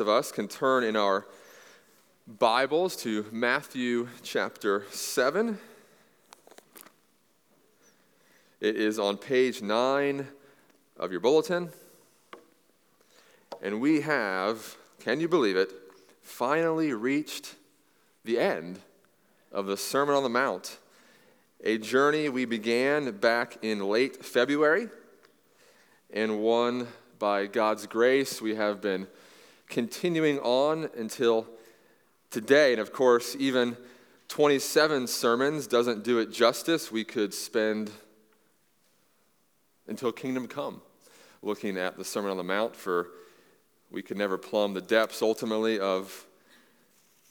of us can turn in our Bibles to Matthew chapter 7. It is on page 9 of your bulletin. And we have, can you believe it, finally reached the end of the Sermon on the Mount. A journey we began back in late February, and one by God's grace we have been continuing on until today. And of course, even 27 sermons doesn't do it justice. We could spend until kingdom come looking at the Sermon on the Mount for we could never plumb the depths ultimately of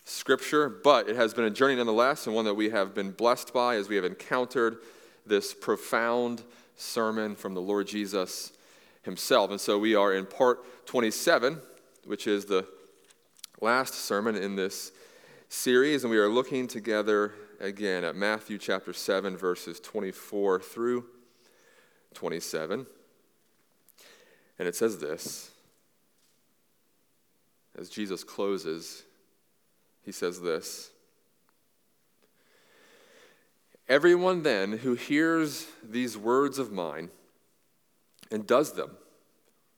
Scripture, but it has been a journey nonetheless, and one that we have been blessed by as we have encountered this profound sermon from the Lord Jesus Himself. And so we are in part 27 which is the last sermon in this series, and we are looking together again at Matthew chapter 7, verses 24 through 27. And it says this as Jesus closes, he says this Everyone then who hears these words of mine and does them,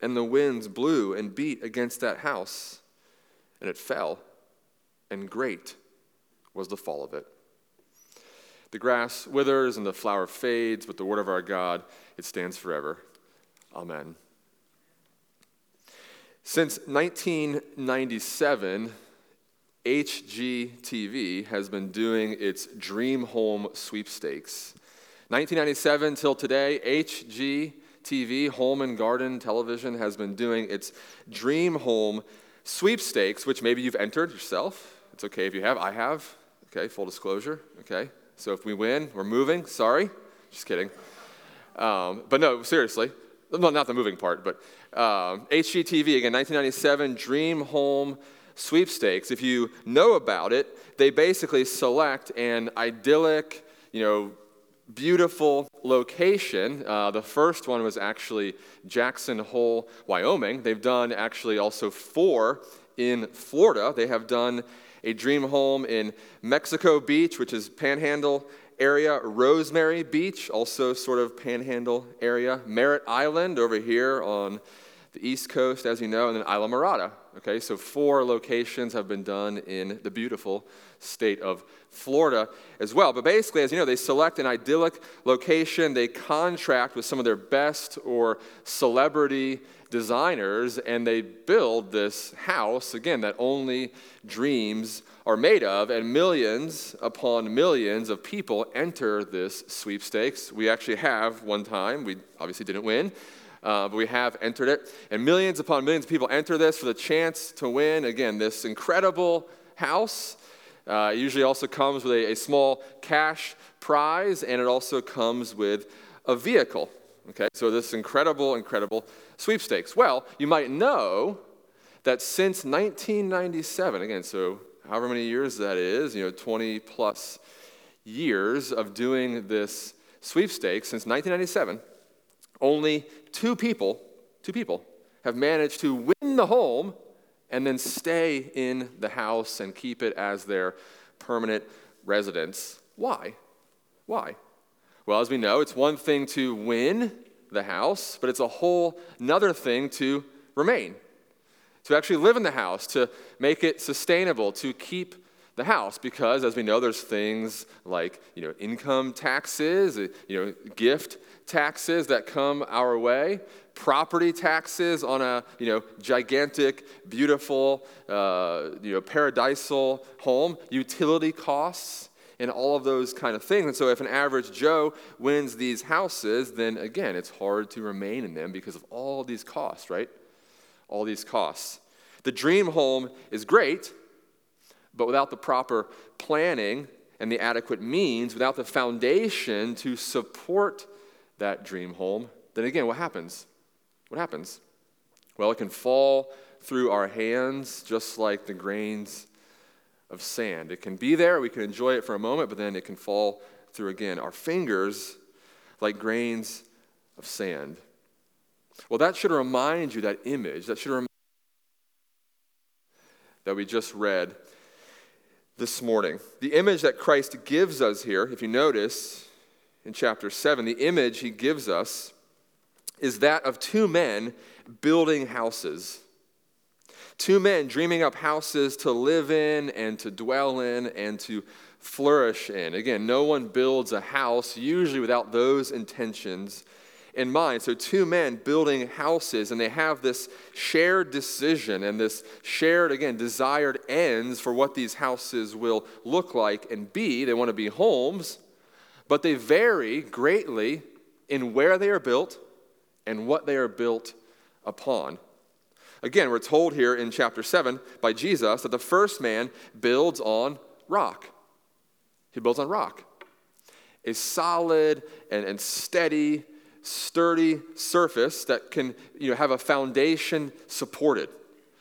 and the winds blew and beat against that house, and it fell, and great was the fall of it. The grass withers and the flower fades, but the word of our God, it stands forever. Amen. Since 1997, HGTV has been doing its Dream Home sweepstakes. 1997 till today, HG TV, Home and Garden Television has been doing its Dream Home sweepstakes, which maybe you've entered yourself. It's okay if you have. I have. Okay, full disclosure. Okay, so if we win, we're moving. Sorry, just kidding. Um, but no, seriously. Well, not the moving part, but um, HGTV again, 1997 Dream Home sweepstakes. If you know about it, they basically select an idyllic, you know, beautiful location. Uh, the first one was actually Jackson Hole, Wyoming. They've done actually also four in Florida. They have done a dream home in Mexico Beach, which is Panhandle area, Rosemary Beach, also sort of Panhandle area, Merritt Island over here on the East Coast, as you know, and then Islamorada. Okay, so four locations have been done in the beautiful state of Florida as well. But basically, as you know, they select an idyllic location, they contract with some of their best or celebrity designers, and they build this house, again, that only dreams are made of, and millions upon millions of people enter this sweepstakes. We actually have one time, we obviously didn't win. Uh, but we have entered it. And millions upon millions of people enter this for the chance to win, again, this incredible house uh, it usually also comes with a, a, small cash prize, and it also comes with a vehicle. Okay, so this incredible, incredible sweepstakes. Well, you might know that since 1997, again, so however many years that is, you know, 20 plus years of doing this sweepstakes, since 1997, only two people, two people, have managed to win the home and then stay in the house and keep it as their permanent residence. Why? Why? Well, as we know, it's one thing to win the house, but it's a whole another thing to remain, to actually live in the house, to make it sustainable, to keep the house because as we know there's things like you know income taxes you know gift taxes that come our way property taxes on a you know gigantic beautiful uh, you know paradisal home utility costs and all of those kind of things. And so if an average joe wins these houses then again it's hard to remain in them because of all these costs right? All these costs. The dream home is great, but without the proper planning and the adequate means, without the foundation to support that dream home, then again, what happens? What happens? Well, it can fall through our hands just like the grains of sand. It can be there, we can enjoy it for a moment, but then it can fall through again our fingers like grains of sand. Well, that should remind you that image, that should remind that we just read this morning. The image that Christ gives us here, if you notice in chapter 7, the image he gives us is that of two men building houses. Two men dreaming up houses to live in and to dwell in and to flourish in. Again, no one builds a house usually without those intentions in mind. So, two men building houses, and they have this shared decision and this shared, again, desired ends for what these houses will look like and be. They want to be homes, but they vary greatly in where they are built and what they are built upon. Again, we're told here in chapter 7 by Jesus that the first man builds on rock. He builds on rock. A solid and, and steady, sturdy surface that can you know, have a foundation supported.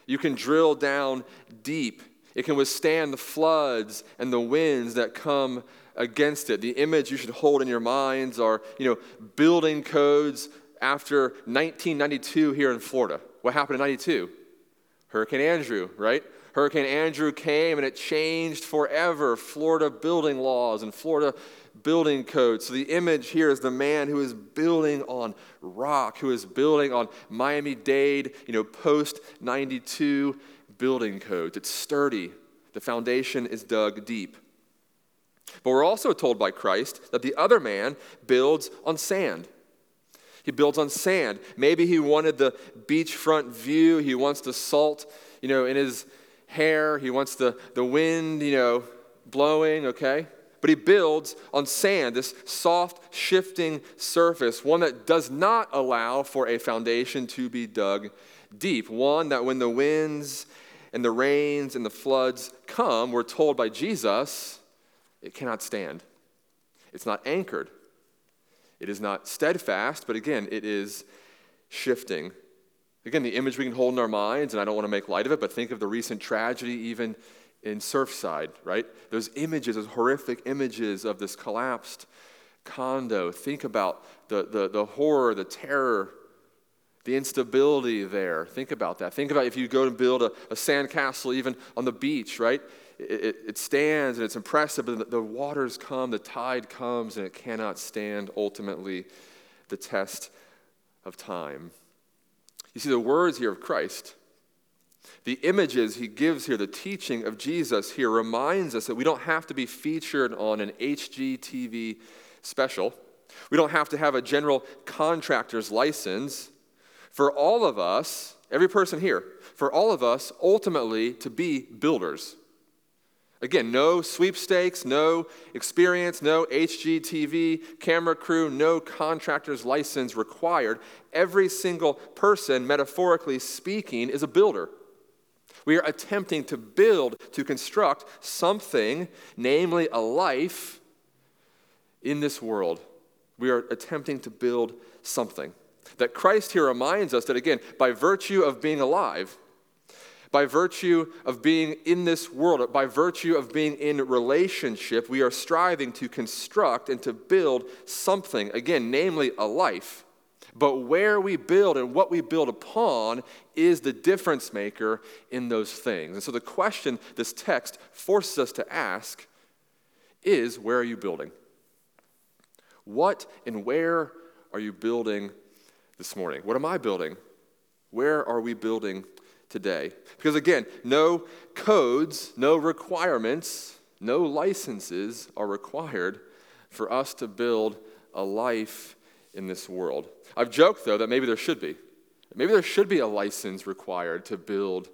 You can drill down deep. It can withstand the floods and the winds that come against it. The image you should hold in your minds are, you know, building codes after 1992 here in Florida. What happened in 92? Hurricane Andrew, right? Hurricane Andrew came and it changed forever Florida building laws and Florida building codes. So the image here is the man who is building on rock, who is building on Miami Dade, you know, post 92 building codes. It's sturdy, the foundation is dug deep. But we're also told by Christ that the other man builds on sand. He builds on sand. Maybe he wanted the beachfront view. He wants the salt, you know, in his hair. He wants the, the wind, you know, blowing, okay? But he builds on sand, this soft, shifting surface, one that does not allow for a foundation to be dug deep. One that when the winds and the rains and the floods come, we're told by Jesus, it cannot stand. It's not anchored. It is not steadfast, but again, it is shifting. Again, the image we can hold in our minds, and I don't want to make light of it, but think of the recent tragedy even in Surfside, right? Those images, those horrific images of this collapsed condo. Think about the, the, the horror, the terror, the instability there. Think about that. Think about if you go to build a, a sandcastle even on the beach, right? it, it, stands and it's impressive, but the, the waters come, the tide comes, and it cannot stand ultimately the test of time. You see, the words here of Christ, the images he gives here, the teaching of Jesus here reminds us that we don't have to be featured on an HGTV special. We don't have to have a general contractor's license. For all of us, every person here, for all of us, ultimately to be builders. Again, no sweepstakes, no experience, no HGTV camera crew, no contractor's license required. Every single person, metaphorically speaking, is a builder. We are attempting to build, to construct something, namely a life in this world. We are attempting to build something. That Christ here reminds us that, again, by virtue of being alive, by virtue of being in this world, by virtue of being in relationship, we are striving to construct and to build something, again, namely a life. But where we build and what we build upon is the difference maker in those things. And so the question this text forces us to ask is where are you building? What and where are you building this morning? What am I building? Where are we building today. Because again, no codes, no requirements, no licenses are required for us to build a life in this world. I've joked though that maybe there should be. Maybe there should be a license required to build,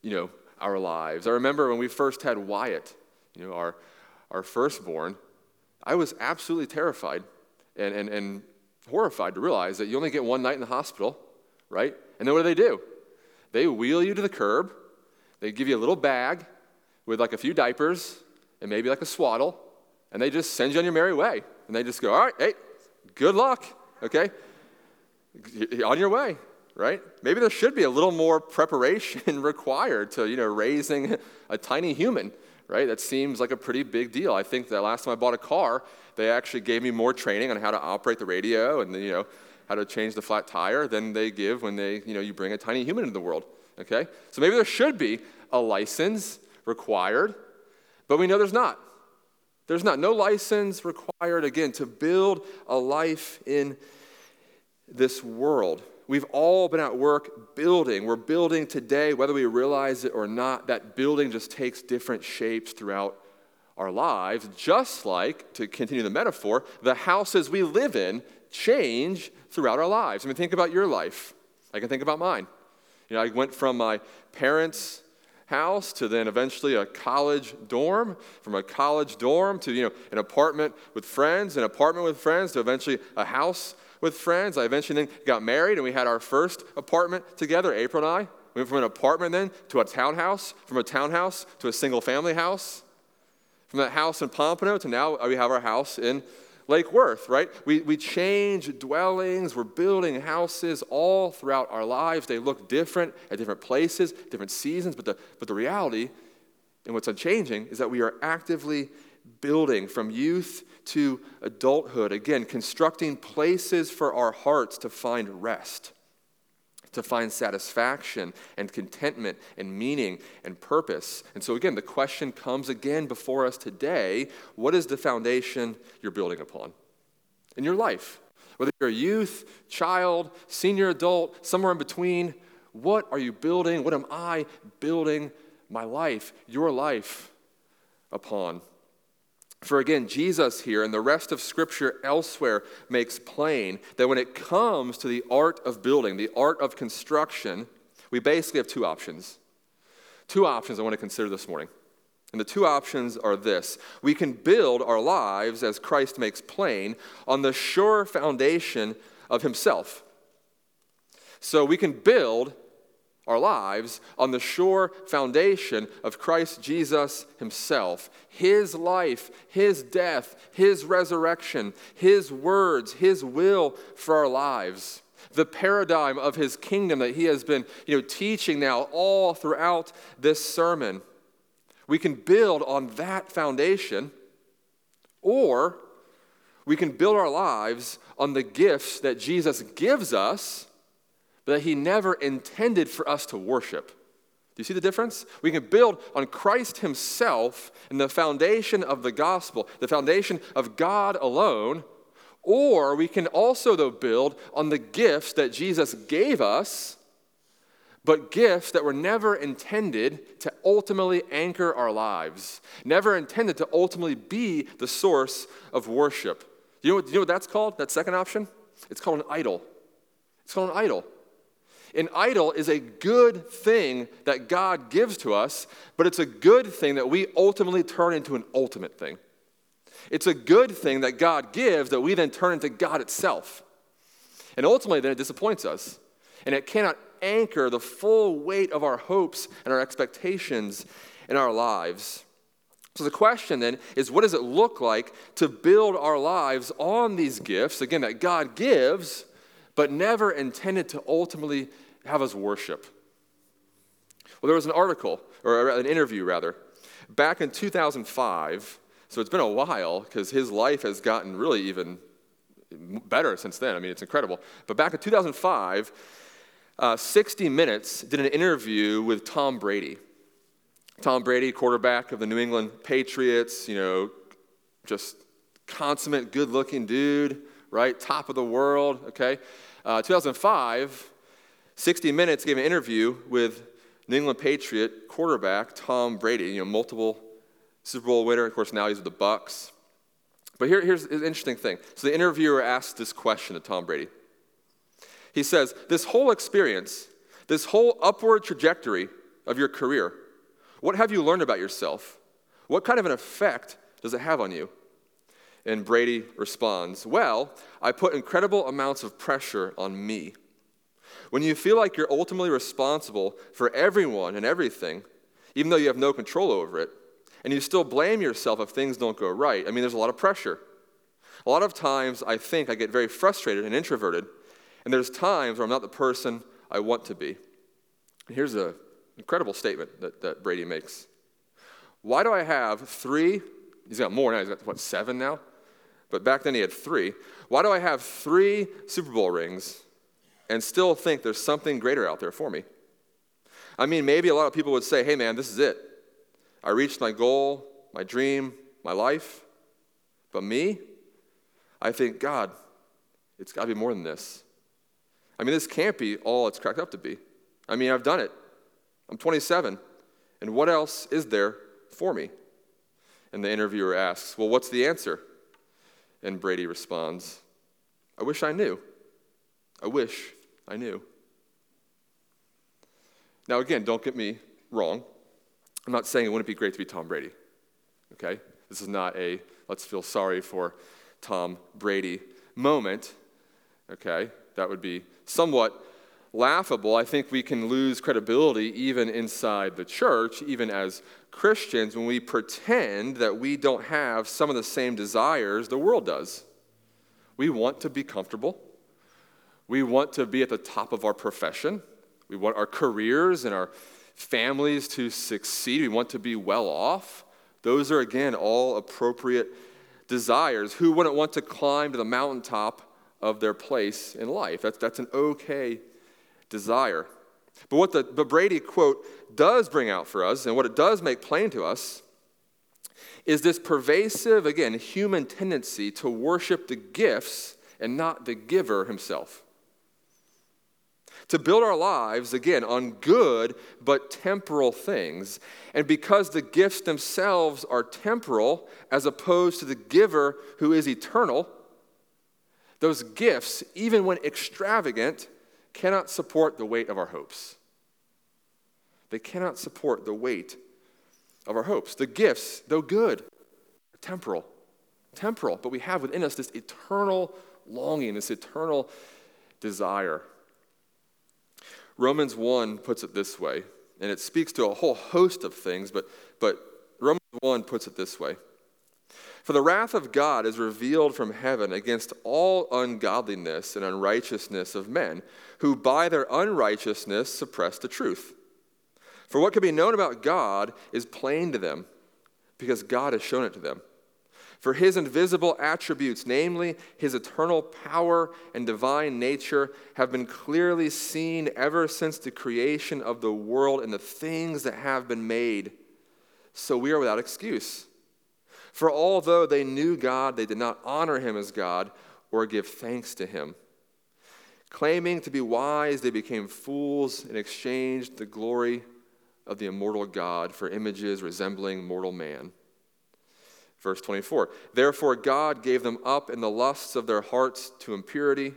you know, our lives. I remember when we first had Wyatt, you know, our, our firstborn, I was absolutely terrified and, and, and horrified to realize that you only get one night in the hospital, right? And then what do they do? They wheel you to the curb, They give you a little bag with like a few diapers and maybe like a swaddle, and they just send you on your merry way. And they just go, all right, hey, good luck, okay? On your way, right? Maybe there should be a little more preparation required to, you know, raising a tiny human, right? That seems like a pretty big deal. I think that last time I bought a car, they actually gave me more training on how to operate the radio and, you know, how to change the flat tire than they give when they, you know, you bring a tiny human into the world, okay? So maybe there should be a license required, but we know there's not. There's not. No license required, again, to build a life in this world. We've all been at work building. We're building today, whether we realize it or not. That building just takes different shapes throughout our lives, just like, to continue the metaphor, the houses we live in change throughout our lives. I mean, think about your life. I can think about mine. You know, I went from my parents' house to then eventually a college dorm, from a college dorm to, you know, an apartment with friends, an apartment with friends to eventually a house with friends. I eventually then got married and we had our first apartment together, April and I. We went from an apartment then to a townhouse, from a townhouse to a single family house. From that house in Pompano to now we have our house in Lake Worth, right? We, we change dwellings, we're building houses all throughout our lives. They look different at different places, different seasons, but the, but the reality and what's unchanging is that we are actively building from youth to adulthood. Again, constructing places for our hearts to find rest, to find satisfaction and contentment and meaning and purpose. And so, again, the question comes again before us today what is the foundation you're building upon in your life? Whether you're a youth, child, senior adult, somewhere in between, what are you building? What am I building my life, your life, upon? For again, Jesus here and the rest of Scripture elsewhere makes plain that when it comes to the art of building, the art of construction, we basically have two options. Two options I want to consider this morning. And the two options are this we can build our lives, as Christ makes plain, on the sure foundation of Himself. So we can build our lives on the sure foundation of Christ Jesus Himself. His life, His death, His resurrection, His words, His will for our lives. The paradigm of His kingdom that He has been you know, teaching now all throughout this sermon. We can build on that foundation, or we can build our lives on the gifts that Jesus gives us that he never intended for us to worship. Do you see the difference? We can build on Christ himself and the foundation of the gospel, the foundation of God alone, or we can also, though, build on the gifts that Jesus gave us, but gifts that were never intended to ultimately anchor our lives, never intended to ultimately be the source of worship. You know what, you know what that's called? That second option? It's called an idol. It's called an idol. An idol is a good thing that God gives to us, but it's a good thing that we ultimately turn into an ultimate thing. It's a good thing that God gives that we then turn into God itself. And ultimately, then it disappoints us. And it cannot anchor the full weight of our hopes and our expectations in our lives. So the question then is what does it look like to build our lives on these gifts, again, that God gives, but never intended to ultimately have us worship. Well, there was an article, or an interview rather, back in 2005. So it's been a while because his life has gotten really even better since then. I mean, it's incredible. But back in 2005, uh, 60 Minutes did an interview with Tom Brady. Tom Brady, quarterback of the New England Patriots, you know, just consummate, good looking dude, right? Top of the world, okay? Uh, 2005, 60 Minutes gave an interview with New England Patriot quarterback Tom Brady, you know, multiple Super Bowl winner. Of course, now he's with the Bucs. But here, here's an interesting thing. So the interviewer asked this question to Tom Brady. He says, This whole experience, this whole upward trajectory of your career, what have you learned about yourself? What kind of an effect does it have on you? And Brady responds, Well, I put incredible amounts of pressure on me. When you feel like you're ultimately responsible for everyone and everything, even though you have no control over it. And you still blame yourself if things don't go right. I mean, there's a lot of pressure. A lot of times I think I get very frustrated and introverted, and there's times where I'm not the person I want to be. And here's an incredible statement that, that Brady makes. Why do I have three? He's got more now, he's got what, seven now? But back then he had three. Why do I have three Super Bowl rings and still think there's something greater out there for me? I mean, maybe a lot of people would say, hey man, this is it. I reached my goal, my dream, my life. But me, I think, God, it's got to be more than this. I mean, this can't be all it's cracked up to be. I mean, I've done it. I'm 27. And what else is there for me? And the interviewer asks, Well, what's the answer? And Brady responds, I wish I knew. I wish I knew. Now, again, don't get me wrong. I'm not saying it wouldn't be great to be Tom Brady. Okay? This is not a let's feel sorry for Tom Brady moment. Okay? That would be somewhat laughable. I think we can lose credibility even inside the church, even as Christians, when we pretend that we don't have some of the same desires the world does. We want to be comfortable. We want to be at the top of our profession. We want our careers and our families to succeed. We want to be well off. Those are, again, all appropriate desires. Who wouldn't want to climb to the mountaintop of their place in life? That's, that's an okay desire. But what the, the Brady quote does bring out for us, and what it does make plain to us, is this pervasive, again, human tendency to worship the gifts and not the giver himself to build our lives, again, on good but temporal things. And because the gifts themselves are temporal, as opposed to the giver who is eternal, those gifts, even when extravagant, cannot support the weight of our hopes. They cannot support the weight of our hopes. The gifts, though good, are temporal. Temporal, but we have within us this eternal longing, this eternal desire. Romans 1 puts it this way, and it speaks to a whole host of things, but, but Romans 1 puts it this way For the wrath of God is revealed from heaven against all ungodliness and unrighteousness of men, who by their unrighteousness suppress the truth. For what can be known about God is plain to them, because God has shown it to them. For his invisible attributes, namely his eternal power and divine nature, have been clearly seen ever since the creation of the world and the things that have been made. So we are without excuse. For although they knew God, they did not honor him as God or give thanks to him. Claiming to be wise, they became fools and exchanged the glory of the immortal God for images resembling mortal man. Verse 24 Therefore, God gave them up in the lusts of their hearts to impurity.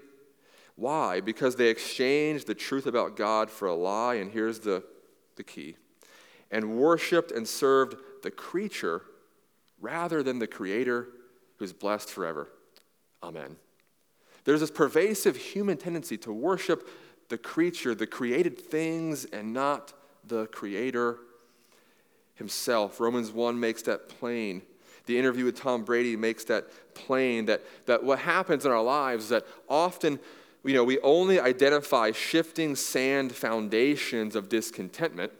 Why? Because they exchanged the truth about God for a lie, and here's the, the key and worshiped and served the creature rather than the Creator who's blessed forever. Amen. There's this pervasive human tendency to worship the creature, the created things, and not the Creator himself. Romans 1 makes that plain. The interview with Tom Brady makes that plain that, that what happens in our lives is that often you know, we only identify shifting sand foundations of discontentment.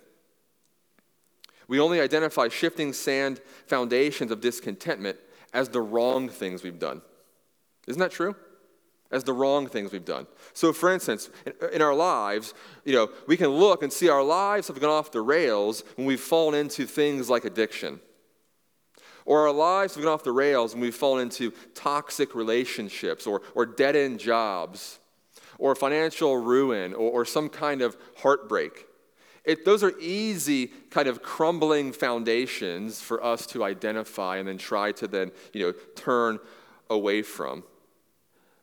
We only identify shifting sand foundations of discontentment as the wrong things we've done. Isn't that true? As the wrong things we've done. So, for instance, in our lives, you know, we can look and see our lives have gone off the rails when we've fallen into things like addiction or our lives have gone off the rails and we've fallen into toxic relationships or, or dead end jobs or financial ruin or, or some kind of heartbreak. It, those are easy kind of crumbling foundations for us to identify and then try to then you know turn away from.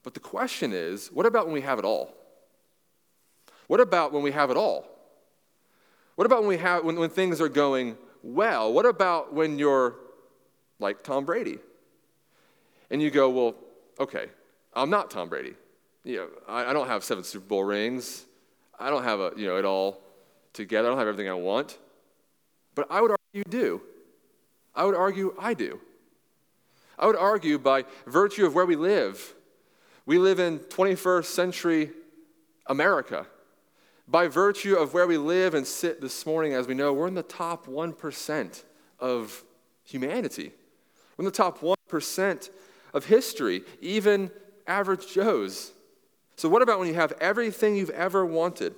But the question is what about when we have it all? What about when we have it all? What about when we have when, when things are going well? What about when you're like Tom Brady. And you go, well, okay, I'm not Tom Brady. You know, I, I don't have seven Super Bowl rings. I don't have a, you know, it all together. I don't have everything I want. But I would argue you do. I would argue I do. I would argue by virtue of where we live, we live in 21st century America. By virtue of where we live and sit this morning, as we know, we're in the top 1% of humanity. We're in the top 1% of history, even average Joes. So, what about when you have everything you've ever wanted?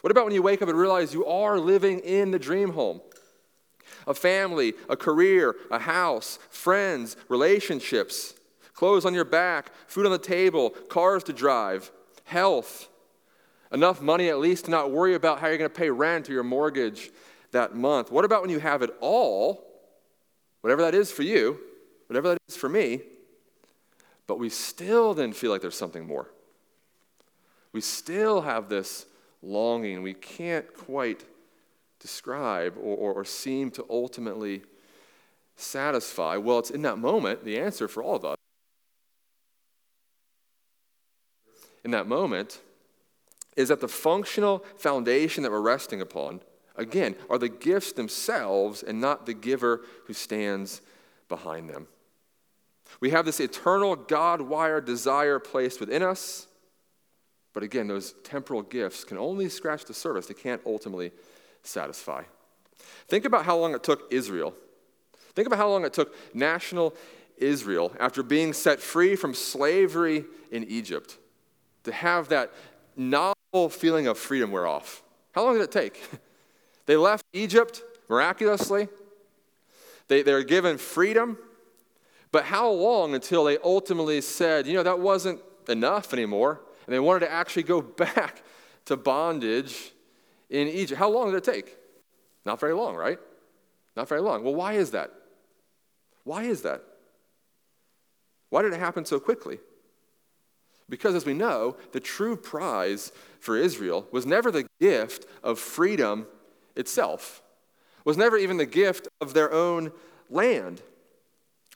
What about when you wake up and realize you are living in the dream home? A family, a career, a house, friends, relationships, clothes on your back, food on the table, cars to drive, health, enough money at least to not worry about how you're going to pay rent or your mortgage that month. What about when you have it all, whatever that is for you, whatever that is for me, but we still then feel like there's something more? We still have this longing we can't quite describe or, or, or seem to ultimately satisfy. Well, it's in that moment the answer for all of us. In that moment, is that the functional foundation that we're resting upon, again, are the gifts themselves and not the giver who stands behind them. We have this eternal God wired desire placed within us, but again, those temporal gifts can only scratch the surface, they can't ultimately satisfy. Think about how long it took Israel. Think about how long it took national Israel after being set free from slavery in Egypt to have that novel feeling of freedom wear off. How long did it take? They left Egypt miraculously. They, they were given freedom. But how long until they ultimately said, you know, that wasn't enough anymore? And they wanted to actually go back to bondage in Egypt. How long did it take? Not very long, right? Not very long. Well, why is that? Why is that? Why did it happen so quickly? Because, as we know, the true prize for Israel was never the gift of freedom itself, was never even the gift of their own land.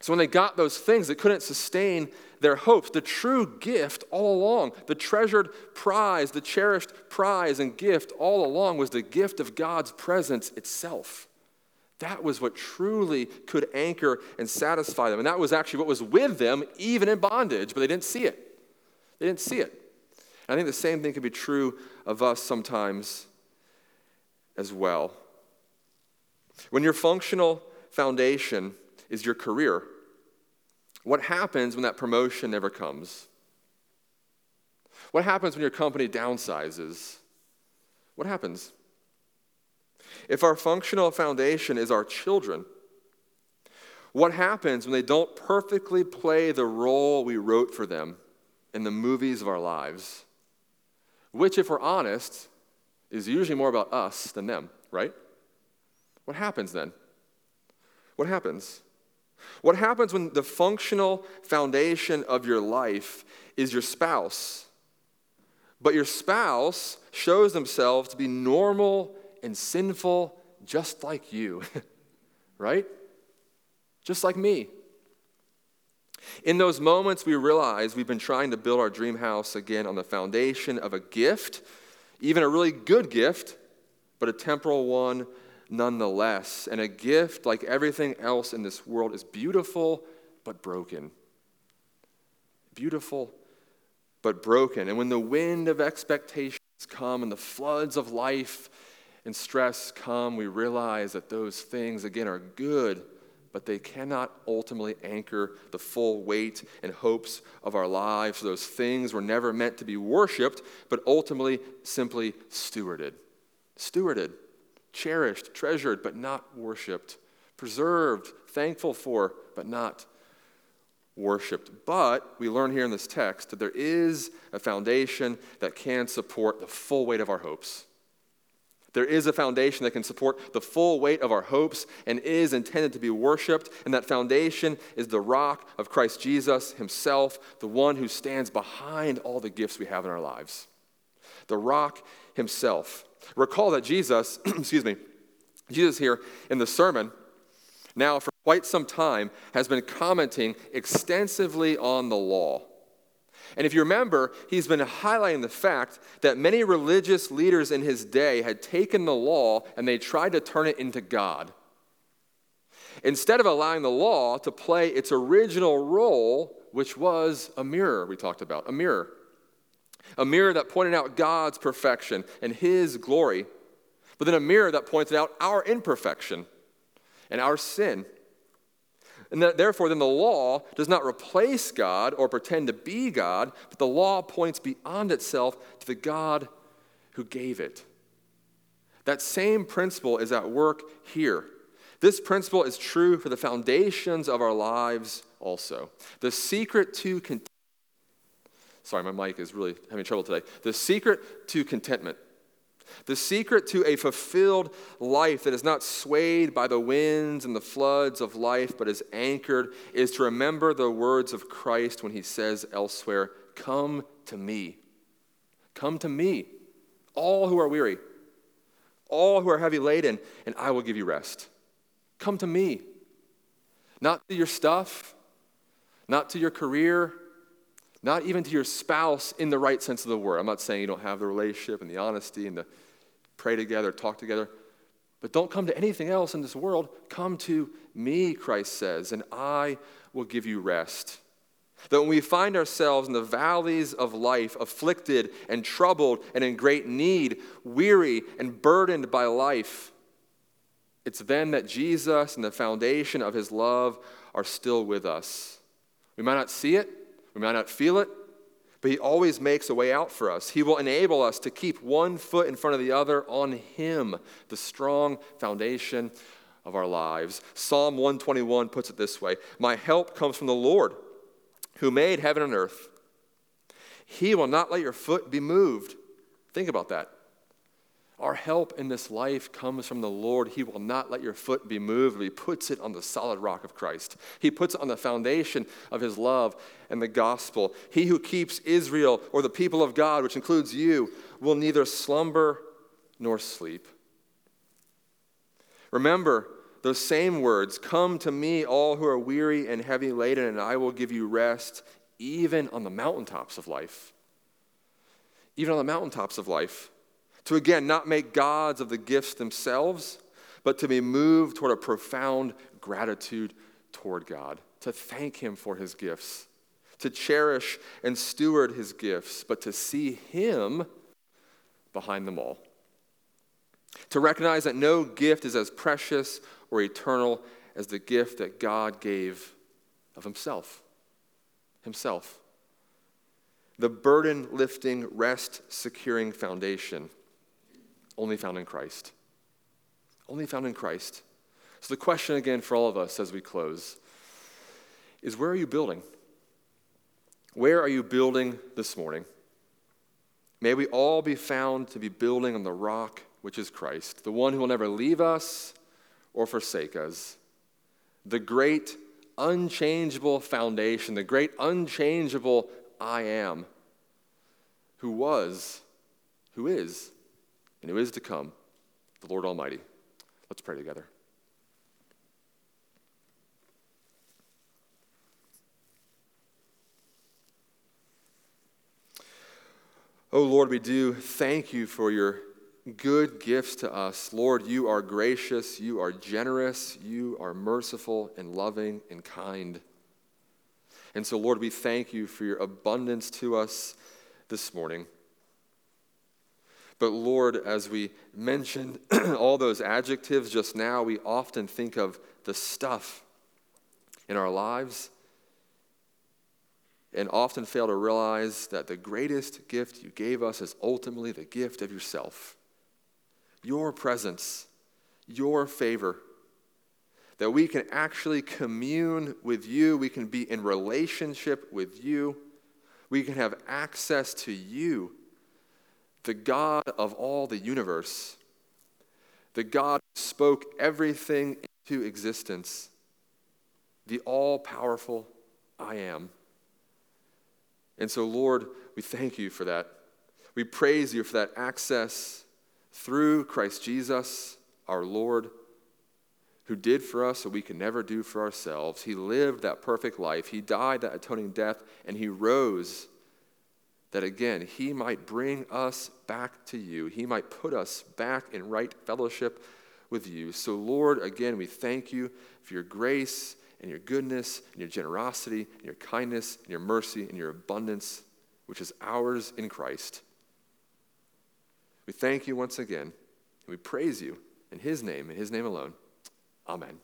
So, when they got those things that couldn't sustain their hopes, the true gift all along, the treasured prize, the cherished prize and gift all along was the gift of God's presence itself. That was what truly could anchor and satisfy them. And that was actually what was with them, even in bondage, but they didn't see it. They didn't see it. And I think the same thing can be true of us sometimes as well. When your functional foundation is your career, what happens when that promotion never comes? What happens when your company downsizes? What happens? If our functional foundation is our children, what happens when they don't perfectly play the role we wrote for them in the movies of our lives? Which, if we're honest, is usually more about us than them, right? What happens then? What happens? What happens when the functional foundation of your life is your spouse, but your spouse shows themselves to be normal and sinful just like you, right? Just like me. In those moments, we realize we've been trying to build our dream house again on the foundation of a gift, even a really good gift, but a temporal one nonetheless. And a gift, like everything else in this world, is beautiful but broken. Beautiful but broken. And when the wind of expectations come and the floods of life and stress come, we realize that those things, again, are good, but they cannot ultimately anchor the full weight and hopes of our lives. Those things were never meant to be worshiped, but ultimately simply stewarded. Stewarded cherished, treasured, but not worshiped, preserved, thankful for, but not worshiped. But we learn here in this text that there is a foundation that can support the full weight of our hopes. There is a foundation that can support the full weight of our hopes and is intended to be worshiped, and that foundation is the rock of Christ Jesus himself, the one who stands behind all the gifts we have in our lives. The rock himself. Recall that Jesus, excuse me, Jesus here in the sermon, now for quite some time, has been commenting extensively on the law. And if you remember, he's been highlighting the fact that many religious leaders in his day had taken the law and they tried to turn it into God. instead of allowing the law to play its original role, which was a mirror, we talked about, a mirror. A mirror that pointed out God's perfection and His glory, but then a mirror that pointed out our imperfection and our sin. And that, therefore, then the law does not replace God or pretend to be God, but the law points beyond itself to the God who gave it. That same principle is at work here. This principle is true for the foundations of our lives also. The secret to. Sorry, my mic is really having trouble today. The secret to contentment the secret to a fulfilled life that is not swayed by the winds and the floods of life, but is anchored, is to remember the words of Christ when he says elsewhere, Come to me. Come to me, all who are weary, all who are heavy laden, and I will give you rest. Come to me. Not to your stuff, not to your career, not even to your spouse in the right sense of the word. I'm not saying you don't have the relationship and the honesty and the pray together, talk together. But don't come to anything else in this world. Come to me, Christ says, and I will give you rest. That when we find ourselves in the valleys of life, afflicted and troubled and in great need, weary and burdened by life, it's then that Jesus and the foundation of his love are still with us. We might not see it, we might not feel it, but He always makes a way out for us. He will enable us to keep one foot in front of the other on Him, the strong foundation of our lives. Psalm 121 puts it this way My help comes from the Lord, who made heaven and earth. He will not let your foot be moved. Think about that. Our help in this life comes from the Lord. He will not let your foot be moved. He puts it on the solid rock of Christ. He puts it on the foundation of His love and the gospel. He who keeps Israel or the people of God, which includes you, will neither slumber nor sleep. Remember those same words Come to me, all who are weary and heavy laden, and I will give you rest, even on the mountaintops of life. Even on the mountaintops of life to again not make gods of the gifts themselves, but to be moved toward a profound gratitude toward God, to thank Him for His gifts, to cherish and steward His gifts, but to see Him behind them all. To recognize that no gift is as precious or eternal as the gift that God gave of Himself. Himself. The burden lifting, rest securing foundation only found in Christ. Only found in Christ. So, the question again for all of us as we close is where are you building? Where are you building this morning? May we all be found to be building on the rock, which is Christ, the one who will never leave us or forsake us. The great, unchangeable foundation, the great, unchangeable I am, who was, who is, and who is to come, the Lord Almighty. Let's pray together. Oh Lord, we do thank you for your good gifts to us. Lord, you are gracious, you are generous, you are merciful and loving and kind. And so, Lord, we thank you for your abundance to us this morning. But Lord, as we mentioned all those adjectives just now, we often think of the stuff in our lives and often fail to realize that the greatest gift you gave us is ultimately the gift of yourself. Your presence, your favor, that we can actually commune with you, we can be in relationship with you, we can have access to you the God of all the universe, the God who spoke everything into existence, the all powerful I am. And so, Lord, we thank you for that. We praise you for that access through Christ Jesus, our Lord, who did for us what we could never do for ourselves. He lived that perfect life, He died that atoning death, and He rose that again, He might bring us back to you. He might put us back in right fellowship with you. So, Lord, again, we thank you for your grace and your goodness and your generosity and your kindness and your mercy and your abundance, which is ours in Christ. We thank you once again, and we praise you in his name, in his name alone. Amen.